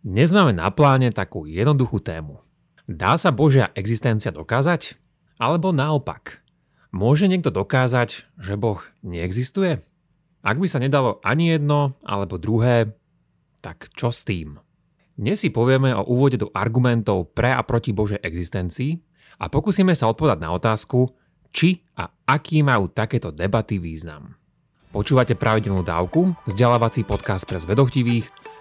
Dnes máme na pláne takú jednoduchú tému. Dá sa Božia existencia dokázať? Alebo naopak? Môže niekto dokázať, že Boh neexistuje? Ak by sa nedalo ani jedno alebo druhé, tak čo s tým? Dnes si povieme o úvode do argumentov pre a proti Božej existencii a pokúsime sa odpovedať na otázku, či a aký majú takéto debaty význam. Počúvate pravidelnú dávku, vzdelávací podcast pre zvedochtivých,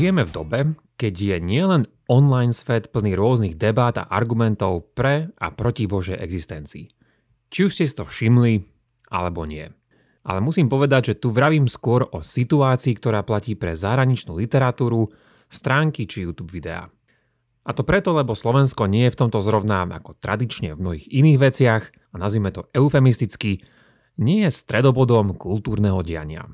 Žijeme v dobe, keď je nielen online svet plný rôznych debát a argumentov pre a proti Božej existencii. Či už ste si to všimli, alebo nie. Ale musím povedať, že tu vravím skôr o situácii, ktorá platí pre zahraničnú literatúru, stránky či YouTube videá. A to preto, lebo Slovensko nie je v tomto zrovna ako tradične v mnohých iných veciach, a nazvime to eufemisticky, nie je stredobodom kultúrneho diania.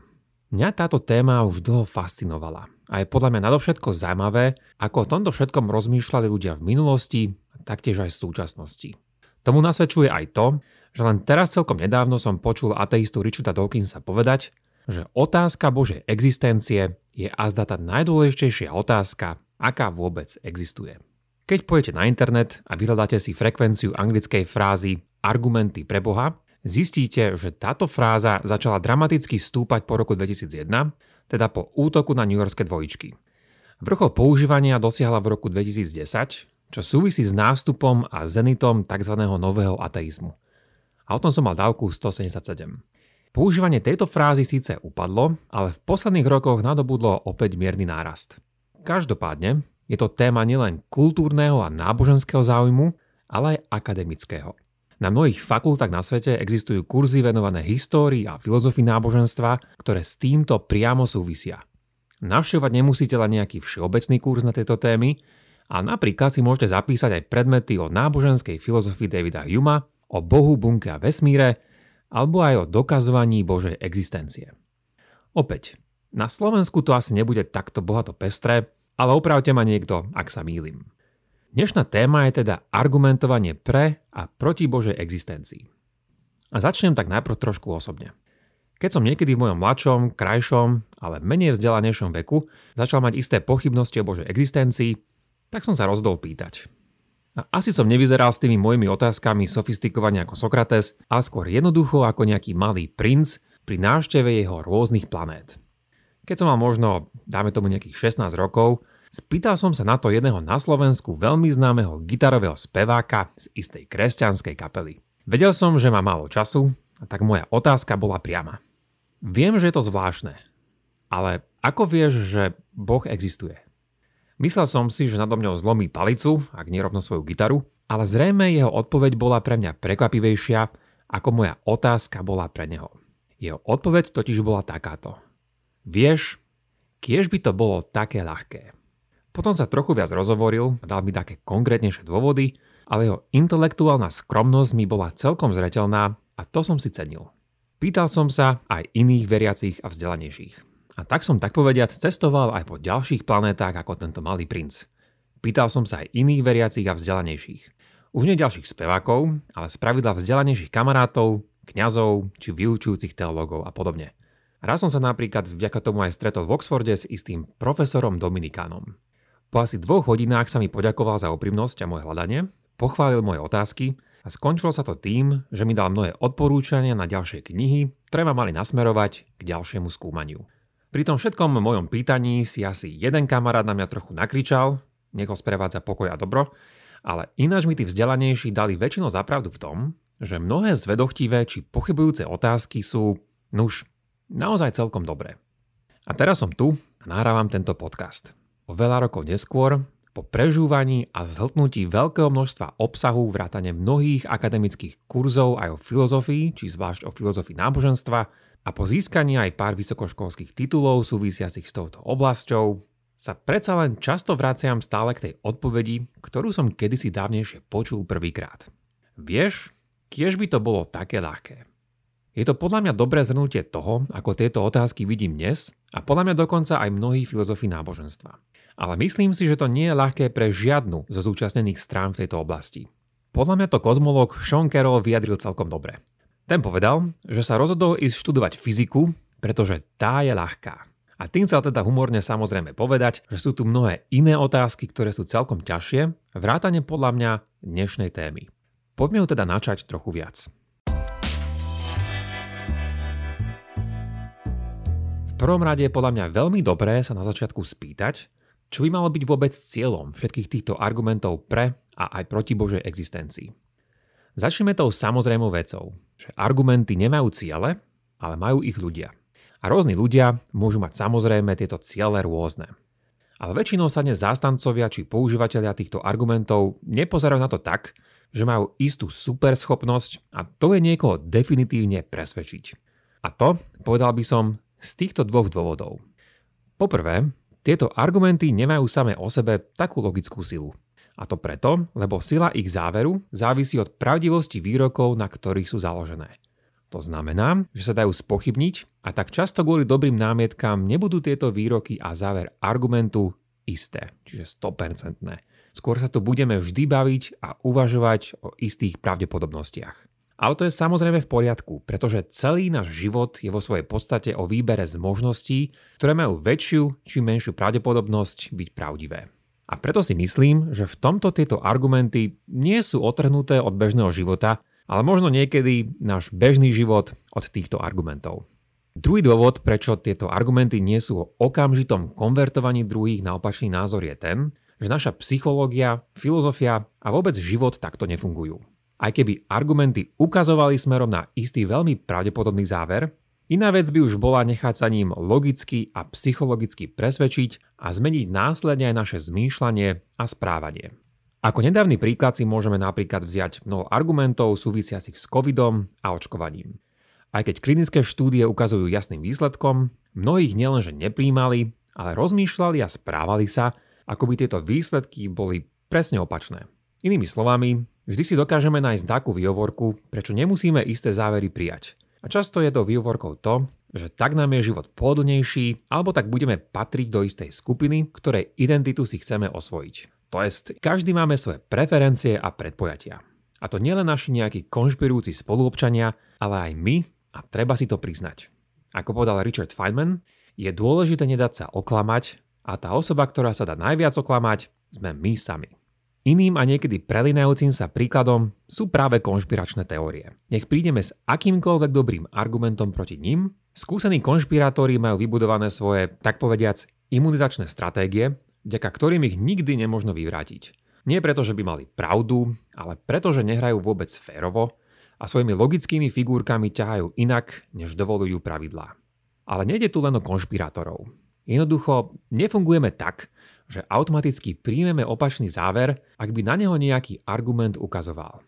Mňa táto téma už dlho fascinovala a je podľa mňa nadovšetko zaujímavé, ako o tomto všetkom rozmýšľali ľudia v minulosti taktiež aj v súčasnosti. Tomu nasvedčuje aj to, že len teraz celkom nedávno som počul ateistu Richarda Dawkinsa povedať, že otázka Božej existencie je azda tá najdôležitejšia otázka, aká vôbec existuje. Keď pôjdete na internet a vyhľadáte si frekvenciu anglickej frázy argumenty pre Boha, zistíte, že táto fráza začala dramaticky stúpať po roku 2001 teda po útoku na New Yorkské dvojičky. Vrchol používania dosiahla v roku 2010, čo súvisí s nástupom a zenitom tzv. nového ateizmu. A o tom som mal dávku 177. Používanie tejto frázy síce upadlo, ale v posledných rokoch nadobudlo opäť mierny nárast. Každopádne je to téma nielen kultúrneho a náboženského záujmu, ale aj akademického. Na mnohých fakultách na svete existujú kurzy venované histórii a filozofii náboženstva, ktoré s týmto priamo súvisia. Navštevovať nemusíte len nejaký všeobecný kurz na tieto témy, a napríklad si môžete zapísať aj predmety o náboženskej filozofii Davida Huma, o Bohu, bunke a vesmíre, alebo aj o dokazovaní Božej existencie. Opäť, na Slovensku to asi nebude takto bohato pestré, ale opravte ma niekto, ak sa mýlim. Dnešná téma je teda argumentovanie pre a proti Božej existencii. A začnem tak najprv trošku osobne. Keď som niekedy v mojom mladšom, krajšom, ale menej vzdelanejšom veku začal mať isté pochybnosti o Božej existencii, tak som sa rozdol pýtať. A asi som nevyzeral s tými mojimi otázkami sofistikovane ako Sokrates, ale skôr jednoducho ako nejaký malý princ pri návšteve jeho rôznych planét. Keď som mal možno, dáme tomu nejakých 16 rokov, Spýtal som sa na to jedného na Slovensku veľmi známeho gitarového speváka z istej kresťanskej kapely. Vedel som, že má málo času, a tak moja otázka bola priama. Viem, že je to zvláštne, ale ako vieš, že Boh existuje? Myslel som si, že nado mňou zlomí palicu, ak nerovno svoju gitaru, ale zrejme jeho odpoveď bola pre mňa prekvapivejšia, ako moja otázka bola pre neho. Jeho odpoveď totiž bola takáto. Vieš, kiež by to bolo také ľahké. Potom sa trochu viac rozhovoril dal mi také konkrétnejšie dôvody, ale jeho intelektuálna skromnosť mi bola celkom zretelná a to som si cenil. Pýtal som sa aj iných veriacich a vzdelanejších. A tak som tak povediať cestoval aj po ďalších planetách ako tento malý princ. Pýtal som sa aj iných veriacich a vzdelanejších. Už nie ďalších spevákov, ale spravidla vzdelanejších kamarátov, kňazov či vyučujúcich teológov a podobne. Raz som sa napríklad vďaka tomu aj stretol v Oxforde s istým profesorom Dominikánom. Po asi dvoch hodinách sa mi poďakoval za úprimnosť a moje hľadanie, pochválil moje otázky a skončilo sa to tým, že mi dal mnohé odporúčania na ďalšie knihy, ktoré ma mali nasmerovať k ďalšiemu skúmaniu. Pri tom všetkom mojom pýtaní si asi jeden kamarát na mňa trochu nakričal, nech ho sprevádza pokoj a dobro, ale ináč mi tí vzdelanejší dali väčšinou zapravdu v tom, že mnohé zvedochtivé či pochybujúce otázky sú, nuž, naozaj celkom dobré. A teraz som tu a nahrávam tento podcast. O veľa rokov neskôr, po prežúvaní a zhltnutí veľkého množstva obsahu vrátane mnohých akademických kurzov aj o filozofii, či zvlášť o filozofii náboženstva, a po získaní aj pár vysokoškolských titulov súvisiacich s touto oblasťou sa predsa len často vraciam stále k tej odpovedi, ktorú som kedysi dávnejšie počul prvýkrát. Vieš, kiež by to bolo také ľahké. Je to podľa mňa dobré zhrnutie toho, ako tieto otázky vidím dnes a podľa mňa dokonca aj mnohých filozofí náboženstva. Ale myslím si, že to nie je ľahké pre žiadnu zo zúčastnených strán v tejto oblasti. Podľa mňa to kozmolog Sean Carroll vyjadril celkom dobre. Ten povedal, že sa rozhodol ísť študovať fyziku, pretože tá je ľahká. A tým chcel teda humorne samozrejme povedať, že sú tu mnohé iné otázky, ktoré sú celkom ťažšie, vrátane podľa mňa dnešnej témy. Poďme ju teda načať trochu viac. prvom rade je podľa mňa veľmi dobré sa na začiatku spýtať, čo by malo byť vôbec cieľom všetkých týchto argumentov pre a aj proti Božej existencii. Začneme tou samozrejmou vecou, že argumenty nemajú ciele, ale majú ich ľudia. A rôzni ľudia môžu mať samozrejme tieto ciele rôzne. Ale väčšinou sa dnes zástancovia či používateľia týchto argumentov nepozerajú na to tak, že majú istú superschopnosť a to je niekoho definitívne presvedčiť. A to, povedal by som, z týchto dvoch dôvodov. Poprvé, tieto argumenty nemajú samé o sebe takú logickú silu. A to preto, lebo sila ich záveru závisí od pravdivosti výrokov, na ktorých sú založené. To znamená, že sa dajú spochybniť a tak často kvôli dobrým námietkám nebudú tieto výroky a záver argumentu isté, čiže 100%. Skôr sa tu budeme vždy baviť a uvažovať o istých pravdepodobnostiach. Ale to je samozrejme v poriadku, pretože celý náš život je vo svojej podstate o výbere z možností, ktoré majú väčšiu či menšiu pravdepodobnosť byť pravdivé. A preto si myslím, že v tomto tieto argumenty nie sú otrhnuté od bežného života, ale možno niekedy náš bežný život od týchto argumentov. Druhý dôvod, prečo tieto argumenty nie sú o okamžitom konvertovaní druhých na opačný názor je ten, že naša psychológia, filozofia a vôbec život takto nefungujú. Aj keby argumenty ukazovali smerom na istý veľmi pravdepodobný záver, iná vec by už bola nechať sa ním logicky a psychologicky presvedčiť a zmeniť následne aj naše zmýšľanie a správanie. Ako nedávny príklad si môžeme napríklad vziať mnoho argumentov súvisiacich s covidom a očkovaním. Aj keď klinické štúdie ukazujú jasným výsledkom, mnohých nielenže nepríjmali, ale rozmýšľali a správali sa, ako by tieto výsledky boli presne opačné. Inými slovami, Vždy si dokážeme nájsť takú výhovorku, prečo nemusíme isté závery prijať. A často je to výhovorkou to, že tak nám je život pohodlnejší, alebo tak budeme patriť do istej skupiny, ktorej identitu si chceme osvojiť. To jest, každý máme svoje preferencie a predpojatia. A to nielen naši nejakí konšpirujúci spoluobčania, ale aj my a treba si to priznať. Ako povedal Richard Feynman, je dôležité nedať sa oklamať a tá osoba, ktorá sa dá najviac oklamať, sme my sami. Iným a niekedy prelinajúcim sa príkladom sú práve konšpiračné teórie. Nech prídeme s akýmkoľvek dobrým argumentom proti ním, skúsení konšpirátori majú vybudované svoje, tak povediac, imunizačné stratégie, vďaka ktorým ich nikdy nemožno vyvrátiť. Nie preto, že by mali pravdu, ale preto, že nehrajú vôbec férovo a svojimi logickými figurkami ťahajú inak, než dovolujú pravidlá. Ale nejde tu len o konšpirátorov. Jednoducho nefungujeme tak, že automaticky príjmeme opačný záver, ak by na neho nejaký argument ukazoval.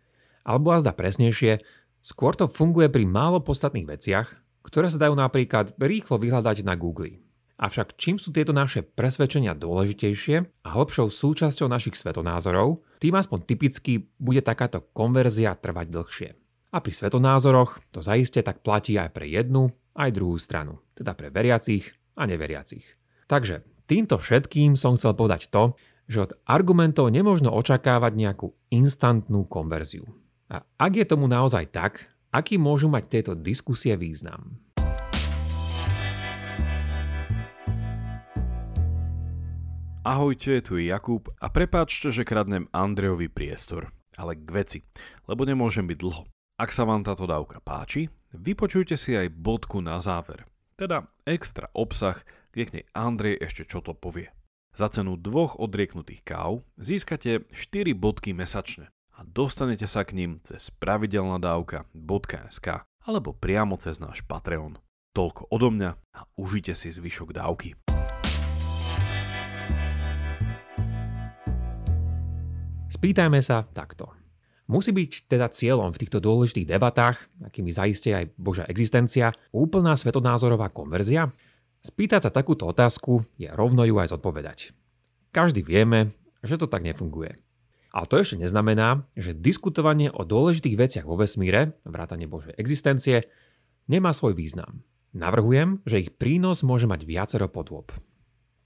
Alebo azda presnejšie, skôr to funguje pri málo podstatných veciach, ktoré sa dajú napríklad rýchlo vyhľadať na Google. Avšak čím sú tieto naše presvedčenia dôležitejšie a hlbšou súčasťou našich svetonázorov, tým aspoň typicky bude takáto konverzia trvať dlhšie. A pri svetonázoroch to zaiste tak platí aj pre jednu, aj druhú stranu, teda pre veriacich a neveriacich. Takže Týmto všetkým som chcel povedať to, že od argumentov nemožno očakávať nejakú instantnú konverziu. A ak je tomu naozaj tak, aký môžu mať tieto diskusie význam? Ahojte, tu je Jakub a prepáčte, že kradnem Andrejovi priestor. Ale k veci, lebo nemôžem byť dlho. Ak sa vám táto dávka páči, vypočujte si aj bodku na záver. Teda extra obsah, kde k nej Andrej ešte čo to povie. Za cenu dvoch odrieknutých káv získate 4 bodky mesačne a dostanete sa k ním cez pravidelnadavka.sk alebo priamo cez náš Patreon. Toľko odo mňa a užite si zvyšok dávky. Spýtajme sa takto. Musí byť teda cieľom v týchto dôležitých debatách, akými zaistie aj Božia existencia, úplná svetonázorová konverzia? Spýtať sa takúto otázku je rovno ju aj zodpovedať. Každý vieme, že to tak nefunguje. Ale to ešte neznamená, že diskutovanie o dôležitých veciach vo vesmíre, vrátane Božej existencie, nemá svoj význam. Navrhujem, že ich prínos môže mať viacero podôb.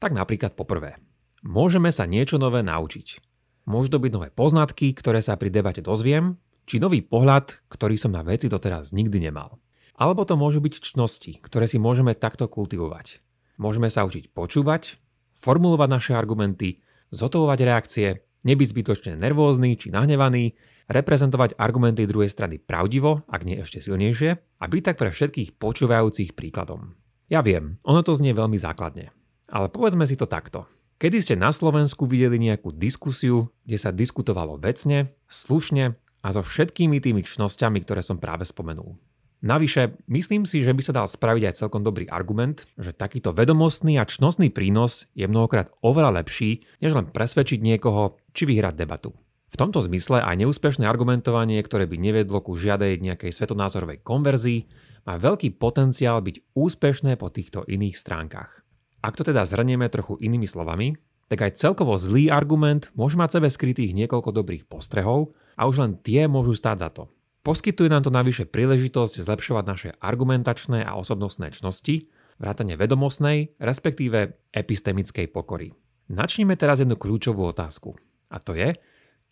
Tak napríklad poprvé, môžeme sa niečo nové naučiť. Môžu to byť nové poznatky, ktoré sa pri debate dozviem, či nový pohľad, ktorý som na veci doteraz nikdy nemal. Alebo to môžu byť čnosti, ktoré si môžeme takto kultivovať. Môžeme sa učiť počúvať, formulovať naše argumenty, zotovovať reakcie, nebyť zbytočne nervózny či nahnevaný, reprezentovať argumenty druhej strany pravdivo, ak nie ešte silnejšie, a byť tak pre všetkých počúvajúcich príkladom. Ja viem, ono to znie veľmi základne. Ale povedzme si to takto. Kedy ste na Slovensku videli nejakú diskusiu, kde sa diskutovalo vecne, slušne a so všetkými tými čnosťami, ktoré som práve spomenul? Navyše, myslím si, že by sa dal spraviť aj celkom dobrý argument, že takýto vedomostný a čnostný prínos je mnohokrát oveľa lepší, než len presvedčiť niekoho či vyhrať debatu. V tomto zmysle aj neúspešné argumentovanie, ktoré by nevedlo ku žiadej nejakej svetonázorovej konverzii, má veľký potenciál byť úspešné po týchto iných stránkach. Ak to teda zhrnieme trochu inými slovami, tak aj celkovo zlý argument môže mať sebe skrytých niekoľko dobrých postrehov a už len tie môžu stáť za to. Poskytuje nám to navyše príležitosť zlepšovať naše argumentačné a osobnostné čnosti, vrátane vedomostnej, respektíve epistemickej pokory. Načnime teraz jednu kľúčovú otázku. A to je,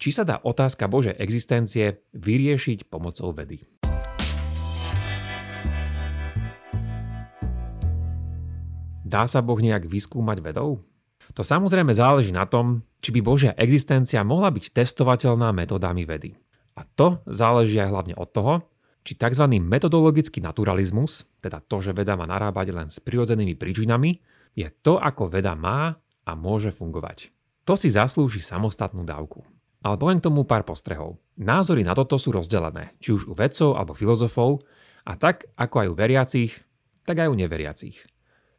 či sa dá otázka Božej existencie vyriešiť pomocou vedy. Dá sa Boh nejak vyskúmať vedou? To samozrejme záleží na tom, či by Božia existencia mohla byť testovateľná metodami vedy. A to záleží aj hlavne od toho, či tzv. metodologický naturalizmus, teda to, že veda má narábať len s prirodzenými príčinami, je to, ako veda má a môže fungovať. To si zaslúži samostatnú dávku. Ale poviem k tomu pár postrehov. Názory na toto sú rozdelené, či už u vedcov alebo filozofov, a tak ako aj u veriacich, tak aj u neveriacich.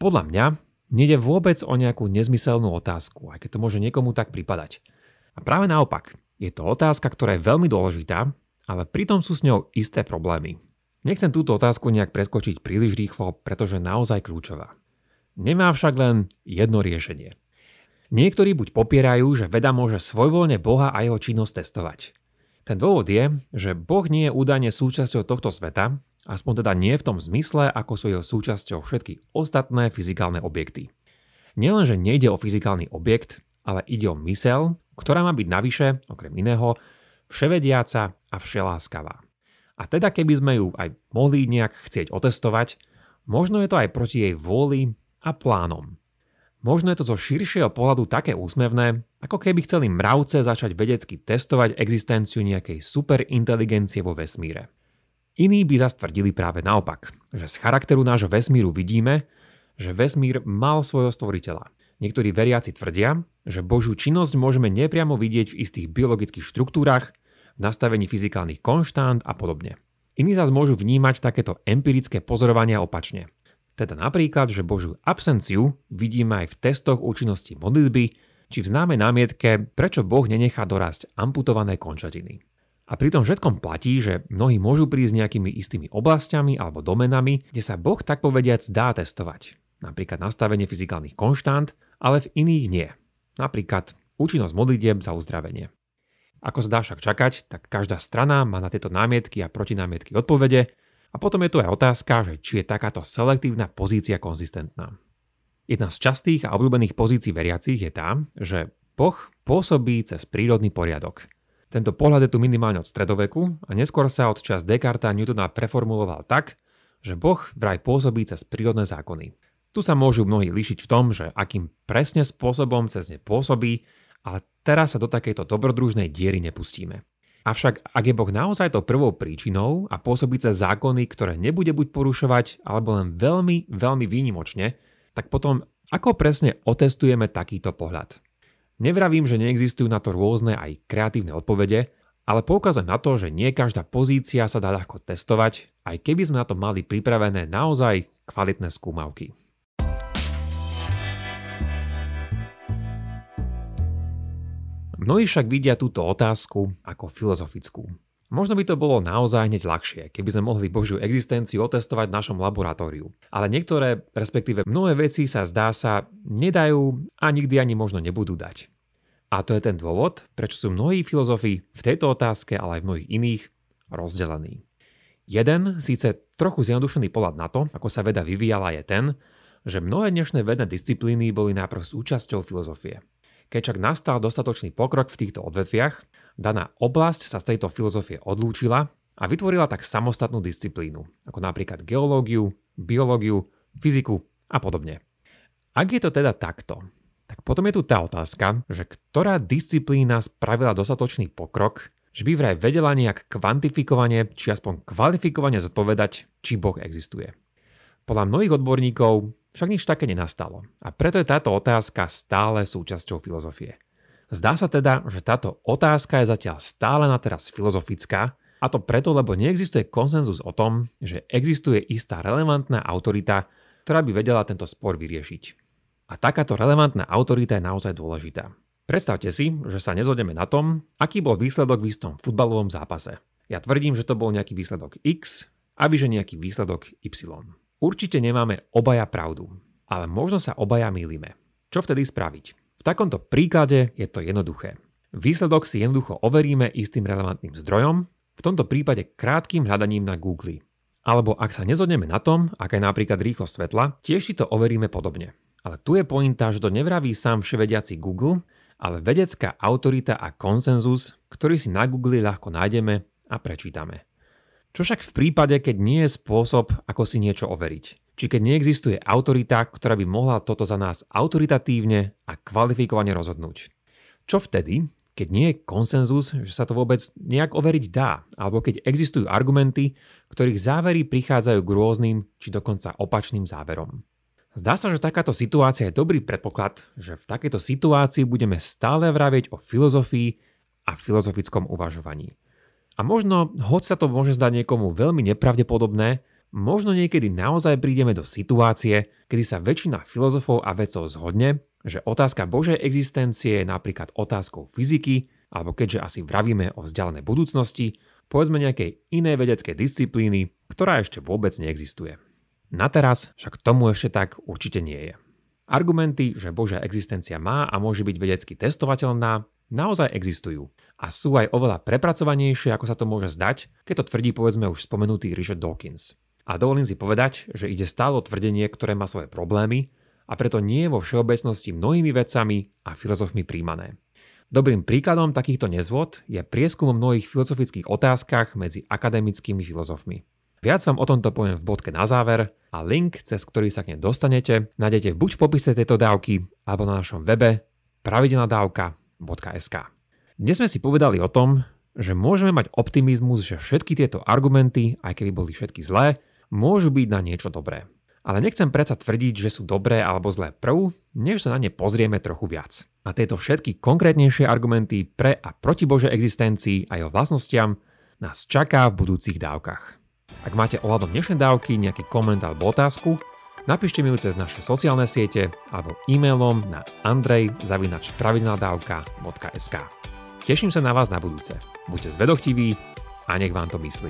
Podľa mňa nejde vôbec o nejakú nezmyselnú otázku, aj keď to môže niekomu tak pripadať. A práve naopak, je to otázka, ktorá je veľmi dôležitá, ale pritom sú s ňou isté problémy. Nechcem túto otázku nejak preskočiť príliš rýchlo, pretože naozaj kľúčová. Nemá však len jedno riešenie. Niektorí buď popierajú, že veda môže svojvoľne Boha a jeho činnosť testovať. Ten dôvod je, že Boh nie je údajne súčasťou tohto sveta Aspoň teda nie v tom zmysle, ako sú jeho súčasťou všetky ostatné fyzikálne objekty. Nielenže nejde o fyzikálny objekt, ale ide o mysel, ktorá má byť navyše, okrem iného, vševediaca a všeláskavá. A teda keby sme ju aj mohli nejak chcieť otestovať, možno je to aj proti jej vôli a plánom. Možno je to zo širšieho pohľadu také úsmevné, ako keby chceli mravce začať vedecky testovať existenciu nejakej superinteligencie vo vesmíre. Iní by zas tvrdili práve naopak, že z charakteru nášho vesmíru vidíme, že vesmír mal svojho stvoriteľa. Niektorí veriaci tvrdia, že Božiu činnosť môžeme nepriamo vidieť v istých biologických štruktúrach, v nastavení fyzikálnych konštant a podobne. Iní zase môžu vnímať takéto empirické pozorovania opačne. Teda napríklad, že Božiu absenciu vidíme aj v testoch účinnosti modlitby, či v známej námietke, prečo Boh nenechá dorásť amputované končatiny. A pri tom všetkom platí, že mnohí môžu prísť nejakými istými oblastiami alebo domenami, kde sa Boh tak povediac dá testovať. Napríklad nastavenie fyzikálnych konštant, ale v iných nie. Napríklad účinnosť modlitieb za uzdravenie. Ako sa dá však čakať, tak každá strana má na tieto námietky a protinámietky odpovede a potom je tu aj otázka, že či je takáto selektívna pozícia konzistentná. Jedna z častých a obľúbených pozícií veriacich je tá, že Boh pôsobí cez prírodný poriadok – tento pohľad je tu minimálne od stredoveku a neskôr sa od čas Descarta a Newtona preformuloval tak, že Boh vraj pôsobí cez prírodné zákony. Tu sa môžu mnohí líšiť v tom, že akým presne spôsobom cez ne pôsobí, ale teraz sa do takejto dobrodružnej diery nepustíme. Avšak ak je Boh naozaj to prvou príčinou a pôsobí cez zákony, ktoré nebude buď porušovať, alebo len veľmi, veľmi výnimočne, tak potom ako presne otestujeme takýto pohľad? Nevravím, že neexistujú na to rôzne aj kreatívne odpovede, ale poukazujem na to, že nie každá pozícia sa dá ľahko testovať, aj keby sme na to mali pripravené naozaj kvalitné skúmavky. Mnohí však vidia túto otázku ako filozofickú. Možno by to bolo naozaj hneď ľahšie, keby sme mohli Božiu existenciu otestovať v našom laboratóriu. Ale niektoré, respektíve mnohé veci sa zdá sa nedajú a nikdy ani možno nebudú dať. A to je ten dôvod, prečo sú mnohí filozofi v tejto otázke, ale aj v mnohých iných, rozdelení. Jeden, síce trochu zjednodušený pohľad na to, ako sa veda vyvíjala, je ten, že mnohé dnešné vedné disciplíny boli najprv súčasťou filozofie. Keď však nastal dostatočný pokrok v týchto odvetviach, daná oblasť sa z tejto filozofie odlúčila a vytvorila tak samostatnú disciplínu, ako napríklad geológiu, biológiu, fyziku a podobne. Ak je to teda takto, tak potom je tu tá otázka, že ktorá disciplína spravila dostatočný pokrok, že by vraj vedela nejak kvantifikovane či aspoň kvalifikovane zodpovedať, či Boh existuje. Podľa mnohých odborníkov však nič také nenastalo a preto je táto otázka stále súčasťou filozofie. Zdá sa teda, že táto otázka je zatiaľ stále na teraz filozofická a to preto, lebo neexistuje konsenzus o tom, že existuje istá relevantná autorita, ktorá by vedela tento spor vyriešiť. A takáto relevantná autorita je naozaj dôležitá. Predstavte si, že sa nezhodneme na tom, aký bol výsledok v istom futbalovom zápase. Ja tvrdím, že to bol nejaký výsledok X a vy, že nejaký výsledok Y. Určite nemáme obaja pravdu, ale možno sa obaja mýlime. Čo vtedy spraviť? V takomto príklade je to jednoduché. Výsledok si jednoducho overíme istým relevantným zdrojom, v tomto prípade krátkým hľadaním na Google. Alebo ak sa nezhodneme na tom, aká je napríklad rýchlosť svetla, tiež si to overíme podobne. Ale tu je pointa, že to nevraví sám vševediaci Google, ale vedecká autorita a konsenzus, ktorý si na Google ľahko nájdeme a prečítame. Čo však v prípade, keď nie je spôsob, ako si niečo overiť? Či keď neexistuje autorita, ktorá by mohla toto za nás autoritatívne a kvalifikovane rozhodnúť? Čo vtedy, keď nie je konsenzus, že sa to vôbec nejak overiť dá, alebo keď existujú argumenty, ktorých závery prichádzajú k rôznym či dokonca opačným záverom? Zdá sa, že takáto situácia je dobrý predpoklad, že v takejto situácii budeme stále vravieť o filozofii a filozofickom uvažovaní. A možno, hoď sa to môže zdať niekomu veľmi nepravdepodobné, možno niekedy naozaj prídeme do situácie, kedy sa väčšina filozofov a vedcov zhodne, že otázka Božej existencie je napríklad otázkou fyziky, alebo keďže asi vravíme o vzdialenej budúcnosti, povedzme nejakej inej vedeckej disciplíny, ktorá ešte vôbec neexistuje. Na teraz však tomu ešte tak určite nie je. Argumenty, že Božia existencia má a môže byť vedecky testovateľná, naozaj existujú a sú aj oveľa prepracovanejšie, ako sa to môže zdať, keď to tvrdí povedzme už spomenutý Richard Dawkins. A dovolím si povedať, že ide stále o tvrdenie, ktoré má svoje problémy a preto nie je vo všeobecnosti mnohými vedcami a filozofmi príjmané. Dobrým príkladom takýchto nezvod je prieskum o mnohých filozofických otázkach medzi akademickými filozofmi. Viac vám o tomto poviem v bodke na záver a link, cez ktorý sa k nej dostanete, nájdete buď v popise tejto dávky alebo na našom webe pravidelnadavka.com www.sk. Dnes sme si povedali o tom, že môžeme mať optimizmus, že všetky tieto argumenty, aj keby boli všetky zlé, môžu byť na niečo dobré. Ale nechcem predsa tvrdiť, že sú dobré alebo zlé prv, než sa na ne pozrieme trochu viac. A tieto všetky konkrétnejšie argumenty pre a proti Božej existencii a jeho vlastnostiam nás čaká v budúcich dávkach. Ak máte ohľadom dnešnej dávky nejaký koment alebo otázku, Napíšte mi ju cez naše sociálne siete alebo e-mailom na andrej.pravidelnadavka.sk Teším sa na vás na budúce. Buďte zvedochtiví a nech vám to myslí.